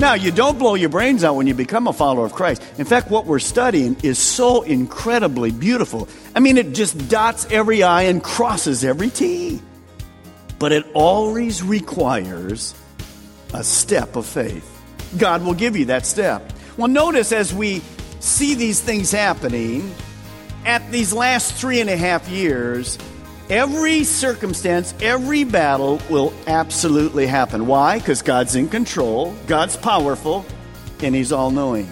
Now, you don't blow your brains out when you become a follower of Christ. In fact, what we're studying is so incredibly beautiful. I mean, it just dots every I and crosses every T. But it always requires a step of faith. God will give you that step. Well, notice as we see these things happening, at these last three and a half years, every circumstance, every battle will absolutely happen. Why? Because God's in control, God's powerful, and He's all knowing.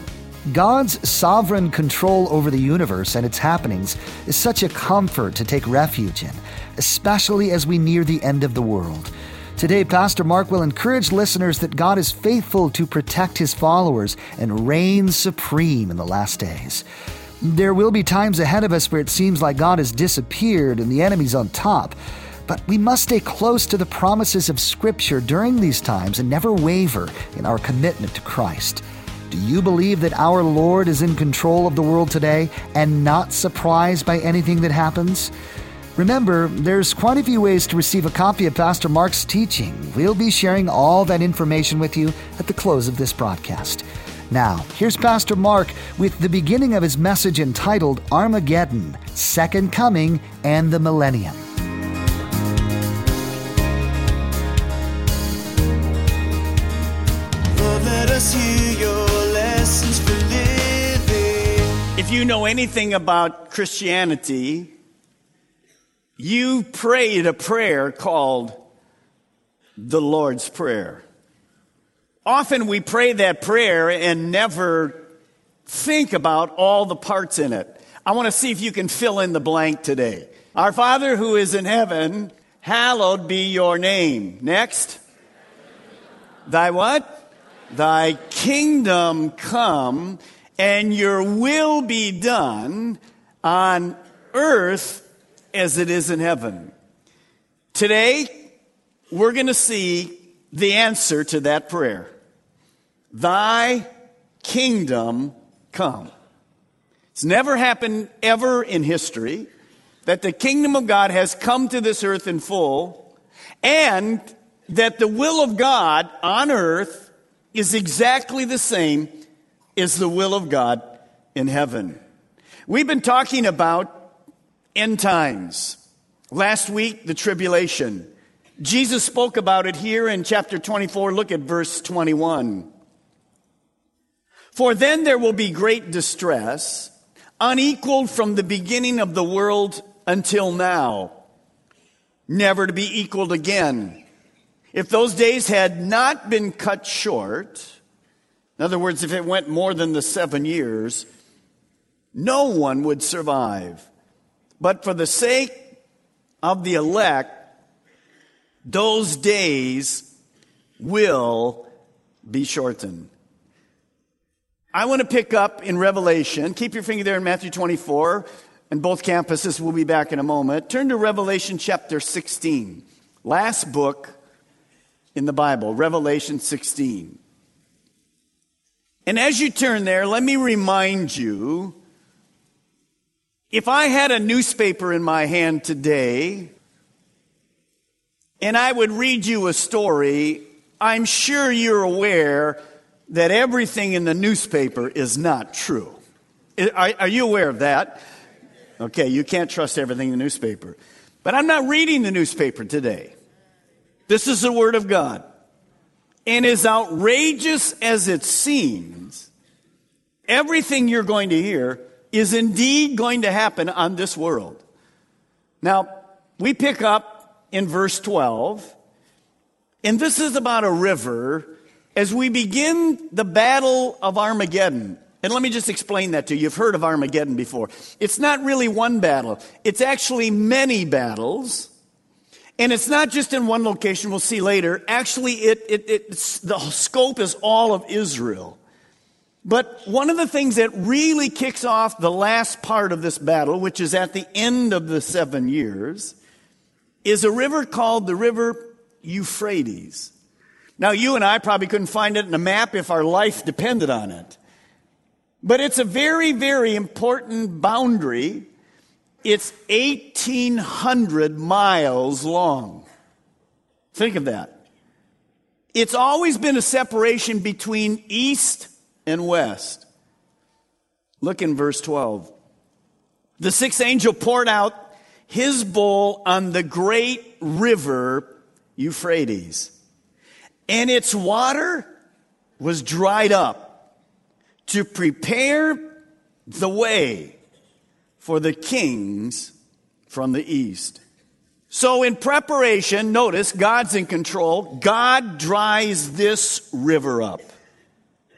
God's sovereign control over the universe and its happenings is such a comfort to take refuge in, especially as we near the end of the world. Today, Pastor Mark will encourage listeners that God is faithful to protect his followers and reign supreme in the last days. There will be times ahead of us where it seems like God has disappeared and the enemy's on top. But we must stay close to the promises of Scripture during these times and never waver in our commitment to Christ. Do you believe that our Lord is in control of the world today and not surprised by anything that happens? Remember, there's quite a few ways to receive a copy of Pastor Mark's teaching. We'll be sharing all that information with you at the close of this broadcast. Now, here's Pastor Mark with the beginning of his message entitled Armageddon, Second Coming, and the Millennium. Lord, let us hear your lessons for living. If you know anything about Christianity, you prayed a prayer called the Lord's Prayer. Often we pray that prayer and never think about all the parts in it. I want to see if you can fill in the blank today. Our Father who is in heaven, hallowed be your name. Next. Thy what? Thy kingdom come and your will be done on earth as it is in heaven. Today, we're going to see the answer to that prayer. Thy kingdom come. It's never happened ever in history that the kingdom of God has come to this earth in full and that the will of God on earth is exactly the same as the will of God in heaven. We've been talking about end times. Last week, the tribulation. Jesus spoke about it here in chapter 24. Look at verse 21. For then there will be great distress, unequaled from the beginning of the world until now, never to be equaled again. If those days had not been cut short, in other words, if it went more than the seven years, no one would survive. But for the sake of the elect, those days will be shortened. I want to pick up in Revelation. Keep your finger there in Matthew 24, and both campuses will be back in a moment. Turn to Revelation chapter 16, last book in the Bible, Revelation 16. And as you turn there, let me remind you if I had a newspaper in my hand today and I would read you a story, I'm sure you're aware that everything in the newspaper is not true. Are, are, you aware of that? Okay, you can't trust everything in the newspaper. But I'm not reading the newspaper today. This is the Word of God. And as outrageous as it seems, everything you're going to hear is indeed going to happen on this world. Now, we pick up in verse 12, and this is about a river As we begin the battle of Armageddon, and let me just explain that to you. You've heard of Armageddon before. It's not really one battle, it's actually many battles. And it's not just in one location, we'll see later. Actually, it, it, the scope is all of Israel. But one of the things that really kicks off the last part of this battle, which is at the end of the seven years, is a river called the River Euphrates. Now, you and I probably couldn't find it in a map if our life depended on it. But it's a very, very important boundary. It's 1,800 miles long. Think of that. It's always been a separation between east and west. Look in verse 12. The sixth angel poured out his bowl on the great river Euphrates, and its water was dried up to prepare the way for the kings from the east. So, in preparation, notice God's in control. God dries this river up.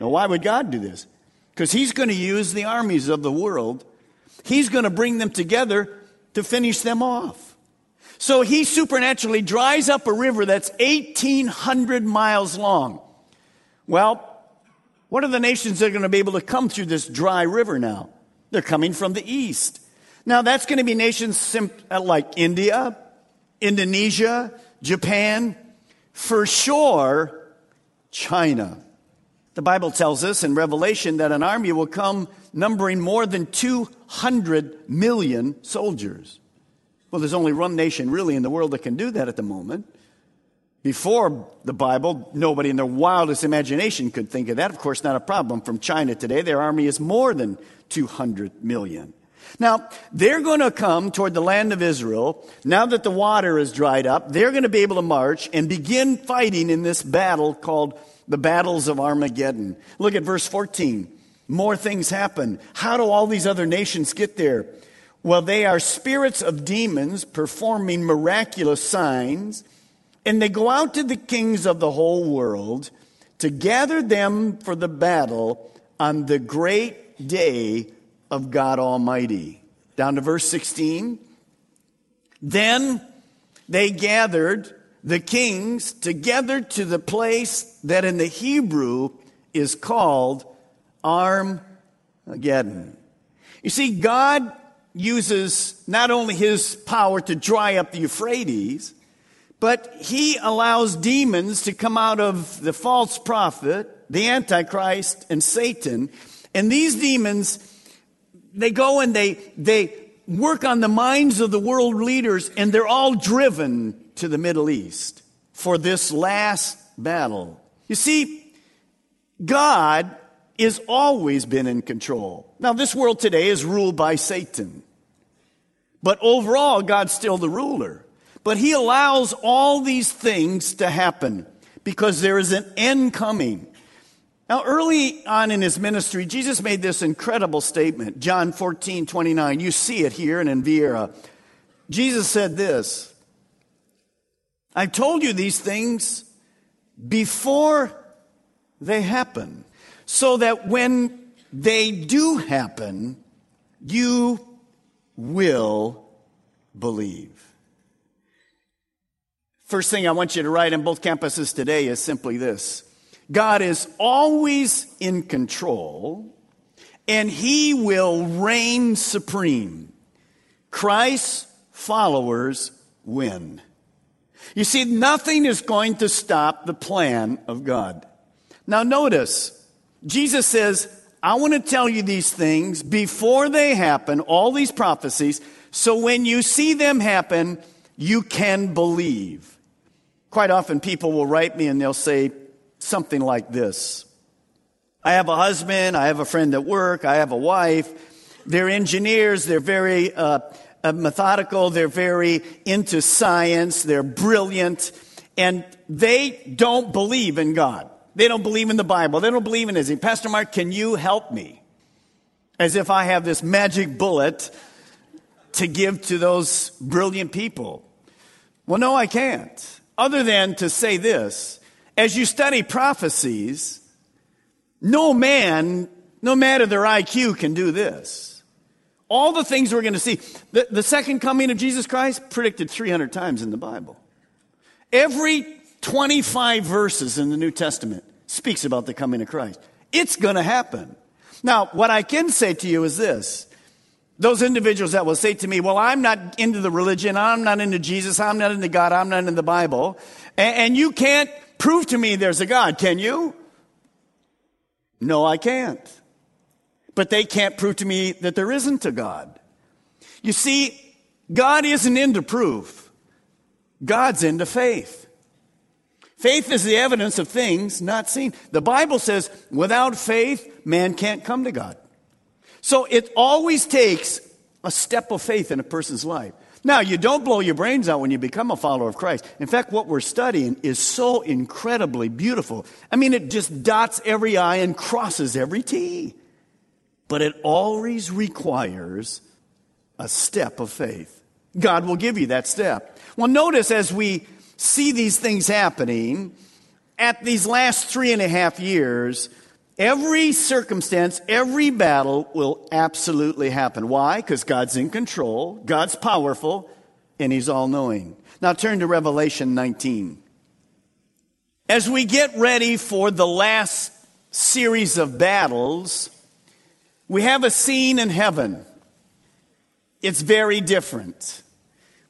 Now, why would God do this? Because He's going to use the armies of the world, He's going to bring them together to finish them off. So, He supernaturally dries up a river that's 1,800 miles long. Well, what are the nations that are going to be able to come through this dry river now? They're coming from the east. Now, that's going to be nations uh, like India, Indonesia, Japan, for sure, China. The Bible tells us in Revelation that an army will come numbering more than 200 million soldiers. Well, there's only one nation really in the world that can do that at the moment. Before the Bible, nobody in their wildest imagination could think of that. Of course, not a problem. From China today, their army is more than 200 million. Now, they're going to come toward the land of Israel. Now that the water is dried up, they're going to be able to march and begin fighting in this battle called the battles of Armageddon. Look at verse 14. More things happen. How do all these other nations get there? Well, they are spirits of demons performing miraculous signs and they go out to the kings of the whole world to gather them for the battle on the great day of God Almighty. Down to verse 16. Then they gathered the kings together to the place that in the Hebrew is called Armageddon. You see, God uses not only his power to dry up the Euphrates, but he allows demons to come out of the false prophet, the Antichrist, and Satan. And these demons, they go and they, they work on the minds of the world leaders, and they're all driven to the Middle East for this last battle. You see, God has always been in control. Now, this world today is ruled by Satan. But overall, God's still the ruler. But he allows all these things to happen because there is an end coming. Now, early on in his ministry, Jesus made this incredible statement, John 14, 29. You see it here and in Viera. Jesus said this I've told you these things before they happen, so that when they do happen, you will believe. First thing I want you to write in both campuses today is simply this God is always in control, and He will reign supreme. Christ's followers win. You see, nothing is going to stop the plan of God. Now, notice, Jesus says, I want to tell you these things before they happen, all these prophecies, so when you see them happen, you can believe. Quite often people will write me and they'll say something like this. I have a husband, I have a friend at work, I have a wife. They're engineers, they're very uh, uh, methodical, they're very into science, they're brilliant, and they don't believe in God. They don't believe in the Bible. They don't believe in anything. Pastor Mark, can you help me? As if I have this magic bullet to give to those brilliant people. Well, no, I can't other than to say this as you study prophecies, no man, no matter their IQ, can do this. All the things we're going to see, the, the second coming of Jesus Christ predicted 300 times in the Bible. Every 25 verses in the New Testament speaks about the coming of Christ. It's going to happen. Now, what I can say to you is this. Those individuals that will say to me, well, I'm not into the religion, I'm not into Jesus, I'm not into God, I'm not into the Bible, and, and you can't prove to me there's a God, can you? No, I can't. But they can't prove to me that there isn't a God. You see, God isn't into proof. God's into faith. Faith is the evidence of things not seen. The Bible says, without faith, man can't come to God. So it always takes a step of faith in a person's life. Now, you don't blow your brains out when you become a follower of Christ. In fact, what we're studying is so incredibly beautiful. I mean, it just dots every I and crosses every T. But it always requires a step of faith. God will give you that step. Well, notice as we see these things happening, at these last three and a half years, Every circumstance, every battle will absolutely happen. Why? Because God's in control, God's powerful, and He's all knowing. Now turn to Revelation 19. As we get ready for the last series of battles, we have a scene in heaven. It's very different.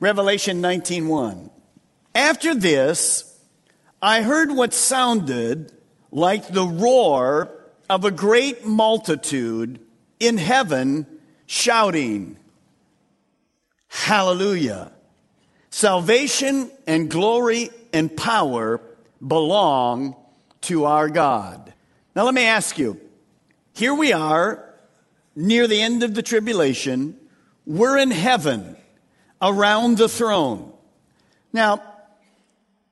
Revelation 19:1. After this, I heard what sounded like the roar of a great multitude in heaven shouting, Hallelujah! Salvation and glory and power belong to our God. Now, let me ask you here we are near the end of the tribulation. We're in heaven around the throne. Now,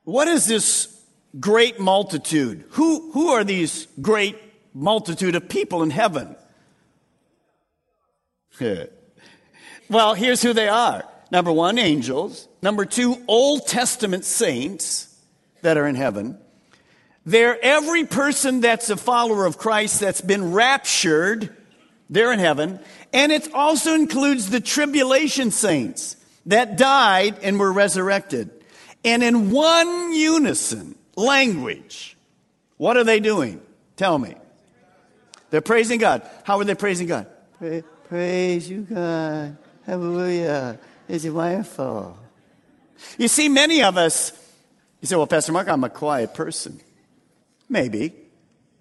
what is this great multitude? Who, who are these great multitude of people in heaven. well, here's who they are. Number one, angels. Number two, Old Testament saints that are in heaven. They're every person that's a follower of Christ that's been raptured. They're in heaven. And it also includes the tribulation saints that died and were resurrected. And in one unison language, what are they doing? Tell me. They're praising God. How are they praising God? Pra- praise you, God. Hallelujah. Is it wonderful? You see, many of us, you say, well, Pastor Mark, I'm a quiet person. Maybe.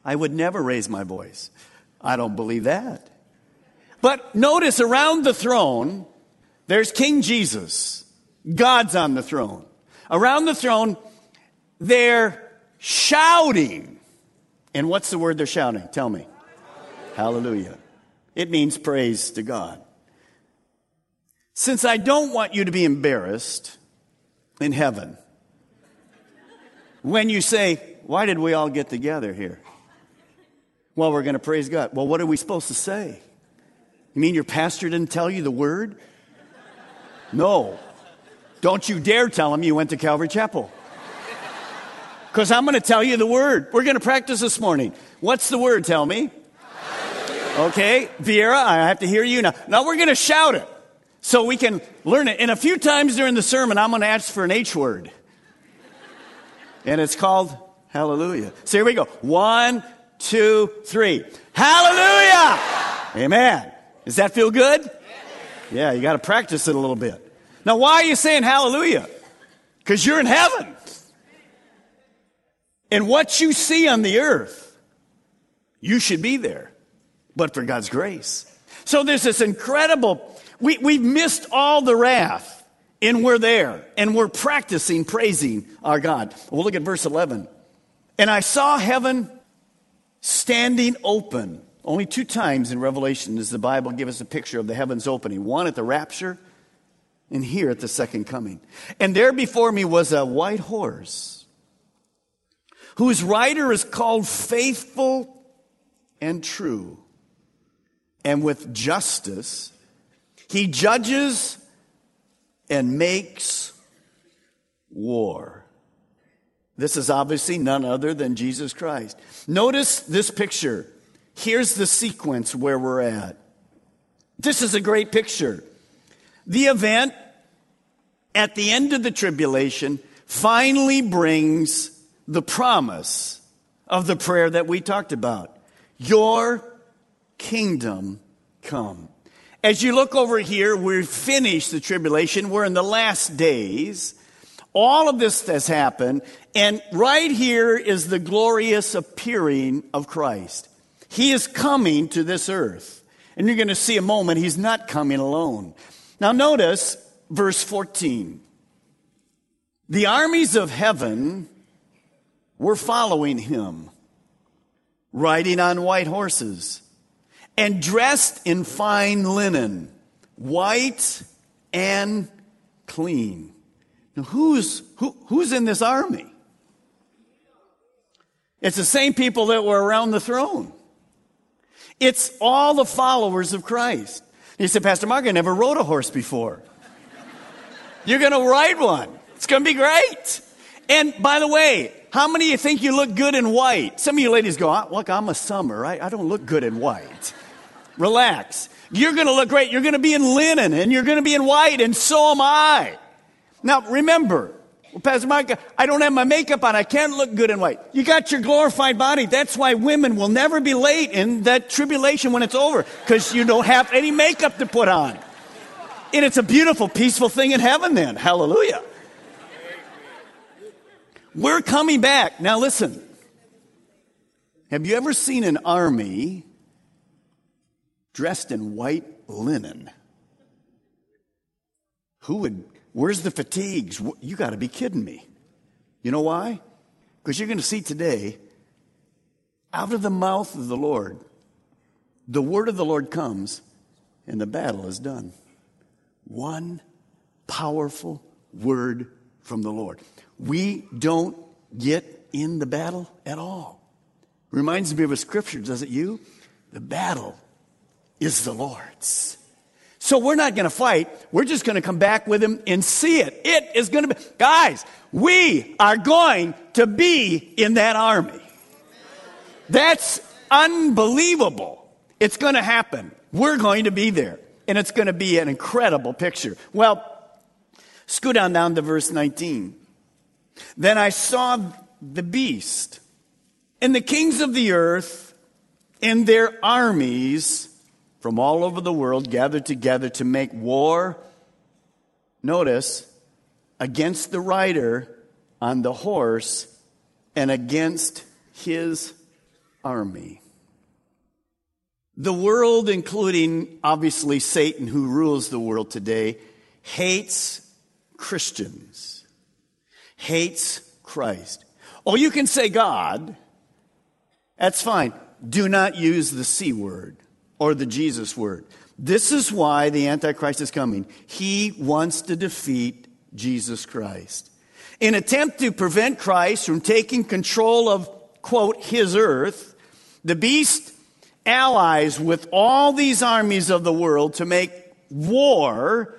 I would never raise my voice. I don't believe that. But notice around the throne, there's King Jesus. God's on the throne. Around the throne, they're shouting. And what's the word they're shouting? Tell me. Hallelujah. It means praise to God. Since I don't want you to be embarrassed in heaven, when you say, Why did we all get together here? Well, we're going to praise God. Well, what are we supposed to say? You mean your pastor didn't tell you the word? No. Don't you dare tell him you went to Calvary Chapel. Because I'm going to tell you the word. We're going to practice this morning. What's the word? Tell me. Okay, Viera, I have to hear you now. Now we're going to shout it so we can learn it. And a few times during the sermon, I'm going to ask for an H word. And it's called hallelujah. So here we go. One, two, three. Hallelujah! Amen. Does that feel good? Yeah, you got to practice it a little bit. Now, why are you saying hallelujah? Because you're in heaven. And what you see on the earth, you should be there but for God's grace. So there's this incredible, we, we've missed all the wrath and we're there and we're practicing praising our God. We'll look at verse 11. And I saw heaven standing open. Only two times in Revelation does the Bible give us a picture of the heavens opening. One at the rapture and here at the second coming. And there before me was a white horse whose rider is called faithful and true and with justice, he judges and makes war. This is obviously none other than Jesus Christ. Notice this picture. Here's the sequence where we're at. This is a great picture. The event at the end of the tribulation finally brings the promise of the prayer that we talked about. Your kingdom come. As you look over here, we've finished the tribulation. We're in the last days. All of this has happened. And right here is the glorious appearing of Christ. He is coming to this earth. And you're going to see a moment, he's not coming alone. Now, notice verse 14. The armies of heaven were following him, riding on white horses and dressed in fine linen, white and clean. Now, who's, who, who's in this army? It's the same people that were around the throne. It's all the followers of Christ. You said, Pastor Mark, I never rode a horse before. You're going to ride one. It's going to be great. And by the way, how many of you think you look good in white? Some of you ladies go, look, I'm a summer. I, I don't look good in white. Relax. You're going to look great. You're going to be in linen and you're going to be in white, and so am I. Now, remember, well, Pastor Mike, I don't have my makeup on. I can't look good in white. You got your glorified body. That's why women will never be late in that tribulation when it's over, because you don't have any makeup to put on. And it's a beautiful, peaceful thing in heaven then. Hallelujah. We're coming back. Now, listen. Have you ever seen an army dressed in white linen. Who would, where's the fatigues? You got to be kidding me. You know why? Because you're going to see today, out of the mouth of the Lord, the word of the Lord comes and the battle is done. One powerful word from the Lord. We don't get in the battle at all. Reminds me of a scripture, does it you? The battle is the Lord's. So we're not going to fight. We're just going to come back with him and see it. It is going to be, guys, we are going to be in that army. That's unbelievable. It's going to happen. We're going to be there. And it's going to be an incredible picture. Well, scoot down down to verse 19. Then I saw the beast and the kings of the earth and their armies from all over the world gathered together to make war, notice, against the rider on the horse and against his army. The world, including obviously Satan, who rules the world today, hates Christians, hates Christ. Oh, you can say God. That's fine. Do not use the C word or the Jesus word. This is why the Antichrist is coming. He wants to defeat Jesus Christ. In attempt to prevent Christ from taking control of, quote, his earth, the beast allies with all these armies of the world to make war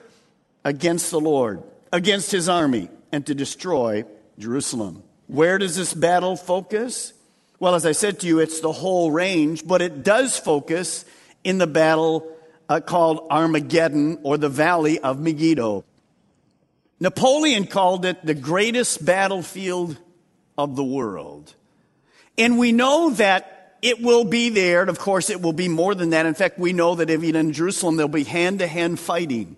against the Lord, against his army, and to destroy Jerusalem. Where does this battle focus? Well, as I said to you, it's the whole range, but it does focus in the battle uh, called Armageddon or the Valley of Megiddo. Napoleon called it the greatest battlefield of the world. And we know that it will be there, and of course it will be more than that. In fact, we know that even in Jerusalem there'll be hand to hand fighting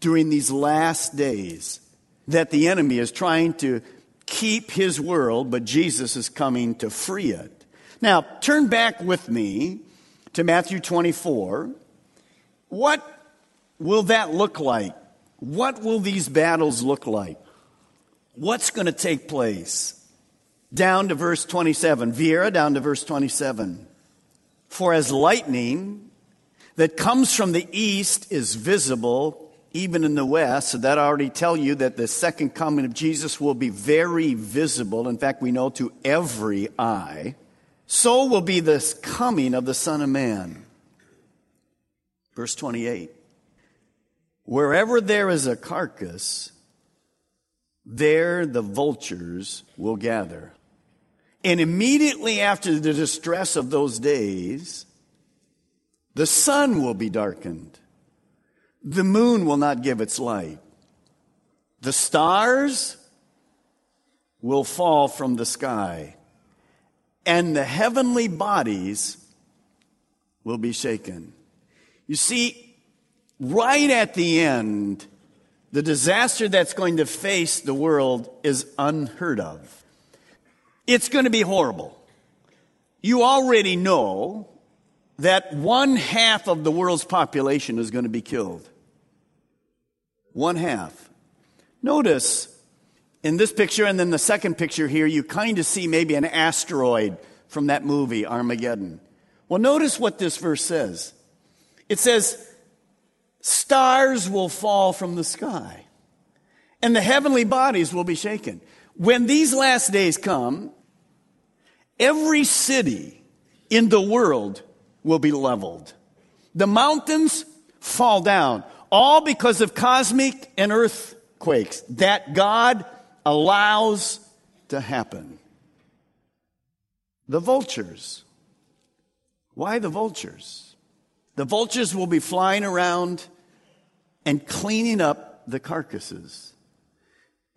during these last days. That the enemy is trying to keep his world, but Jesus is coming to free it. Now, turn back with me to Matthew 24, what will that look like? What will these battles look like? What's going to take place? Down to verse 27. Viera, down to verse 27. For as lightning that comes from the east is visible even in the west, so that I already tell you that the second coming of Jesus will be very visible. In fact, we know to every eye so will be this coming of the Son of Man. Verse 28 Wherever there is a carcass, There the vultures will gather. And immediately after the distress of those days, the sun will be darkened. The moon will not give its light. The stars will fall from the sky. And the heavenly bodies will be shaken. You see, right at the end, the disaster that's going to face the world is unheard of. It's going to be horrible. You already know that one half of the world's population is going to be killed. One half. Notice in this picture and then the second picture here, you kind of see maybe an asteroid from that movie, Armageddon. Well, notice what this verse says. It says, stars will fall from the sky and the heavenly bodies will be shaken. When these last days come, every city in the world will be leveled. The mountains fall down, all because of cosmic and earthquakes that God allows to happen. The vultures why the vultures? The vultures will be flying around and cleaning up the carcasses.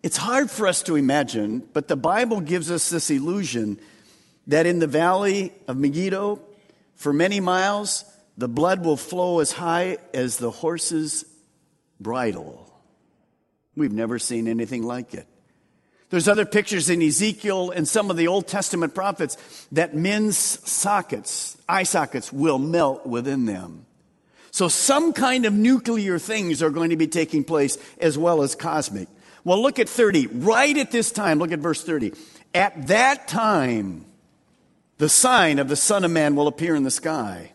It's hard for us to imagine, but the Bible gives us this illusion that in the valley of Megiddo, for many miles, the blood will flow as high as the horse's bridle. We've never seen anything like it. There's other pictures in Ezekiel and some of the Old Testament prophets that men's sockets, eye sockets, will melt within them. So some kind of nuclear things are going to be taking place as well as cosmic. Well, look at 30. Right at this time, look at verse 30. At that time, the sign of the Son of Man will appear in the sky.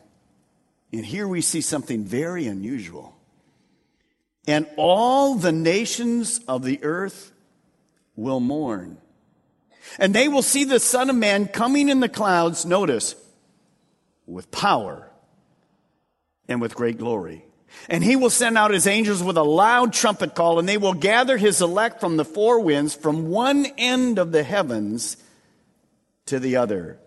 And here we see something very unusual. And all the nations of the earth will mourn. And they will see the Son of Man coming in the clouds, notice, with power and with great glory. And he will send out his angels with a loud trumpet call, and they will gather his elect from the four winds, from one end of the heavens to the other.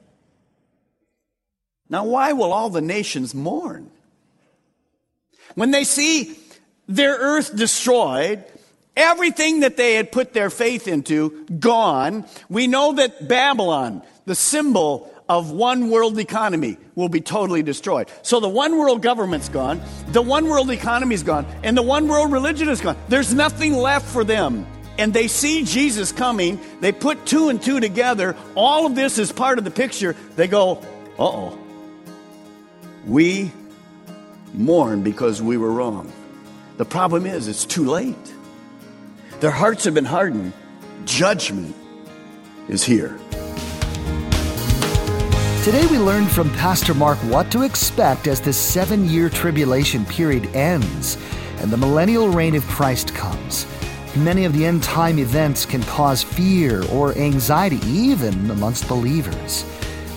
Now, why will all the nations mourn? When they see their earth destroyed, Everything that they had put their faith into, gone. We know that Babylon, the symbol of one world economy, will be totally destroyed. So the one world government's gone, the one world economy's gone, and the one world religion is gone. There's nothing left for them. And they see Jesus coming. They put two and two together. All of this is part of the picture. They go, uh oh. We mourn because we were wrong. The problem is, it's too late. Their hearts have been hardened. Judgment is here. Today we learned from Pastor Mark what to expect as the seven year tribulation period ends and the millennial reign of Christ comes. Many of the end time events can cause fear or anxiety, even amongst believers.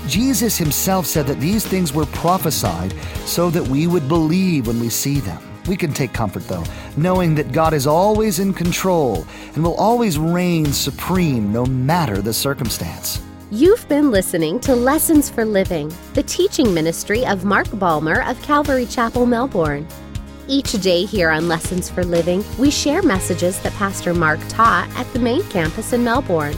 Jesus himself said that these things were prophesied so that we would believe when we see them. We can take comfort, though, knowing that God is always in control and will always reign supreme no matter the circumstance. You've been listening to Lessons for Living, the teaching ministry of Mark Balmer of Calvary Chapel, Melbourne. Each day here on Lessons for Living, we share messages that Pastor Mark taught at the main campus in Melbourne.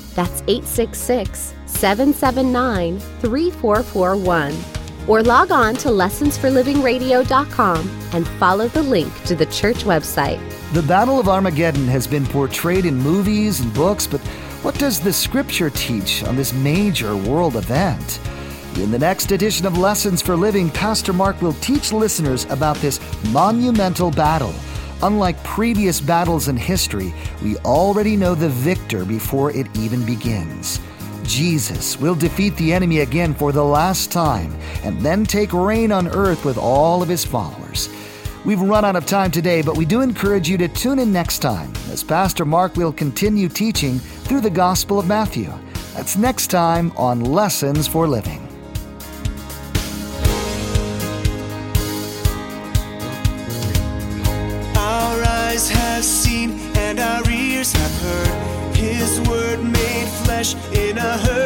That's 866 779 3441. Or log on to lessonsforlivingradio.com and follow the link to the church website. The Battle of Armageddon has been portrayed in movies and books, but what does the scripture teach on this major world event? In the next edition of Lessons for Living, Pastor Mark will teach listeners about this monumental battle Unlike previous battles in history, we already know the victor before it even begins. Jesus will defeat the enemy again for the last time and then take reign on earth with all of his followers. We've run out of time today, but we do encourage you to tune in next time as Pastor Mark will continue teaching through the Gospel of Matthew. That's next time on Lessons for Living. Flesh in a hurting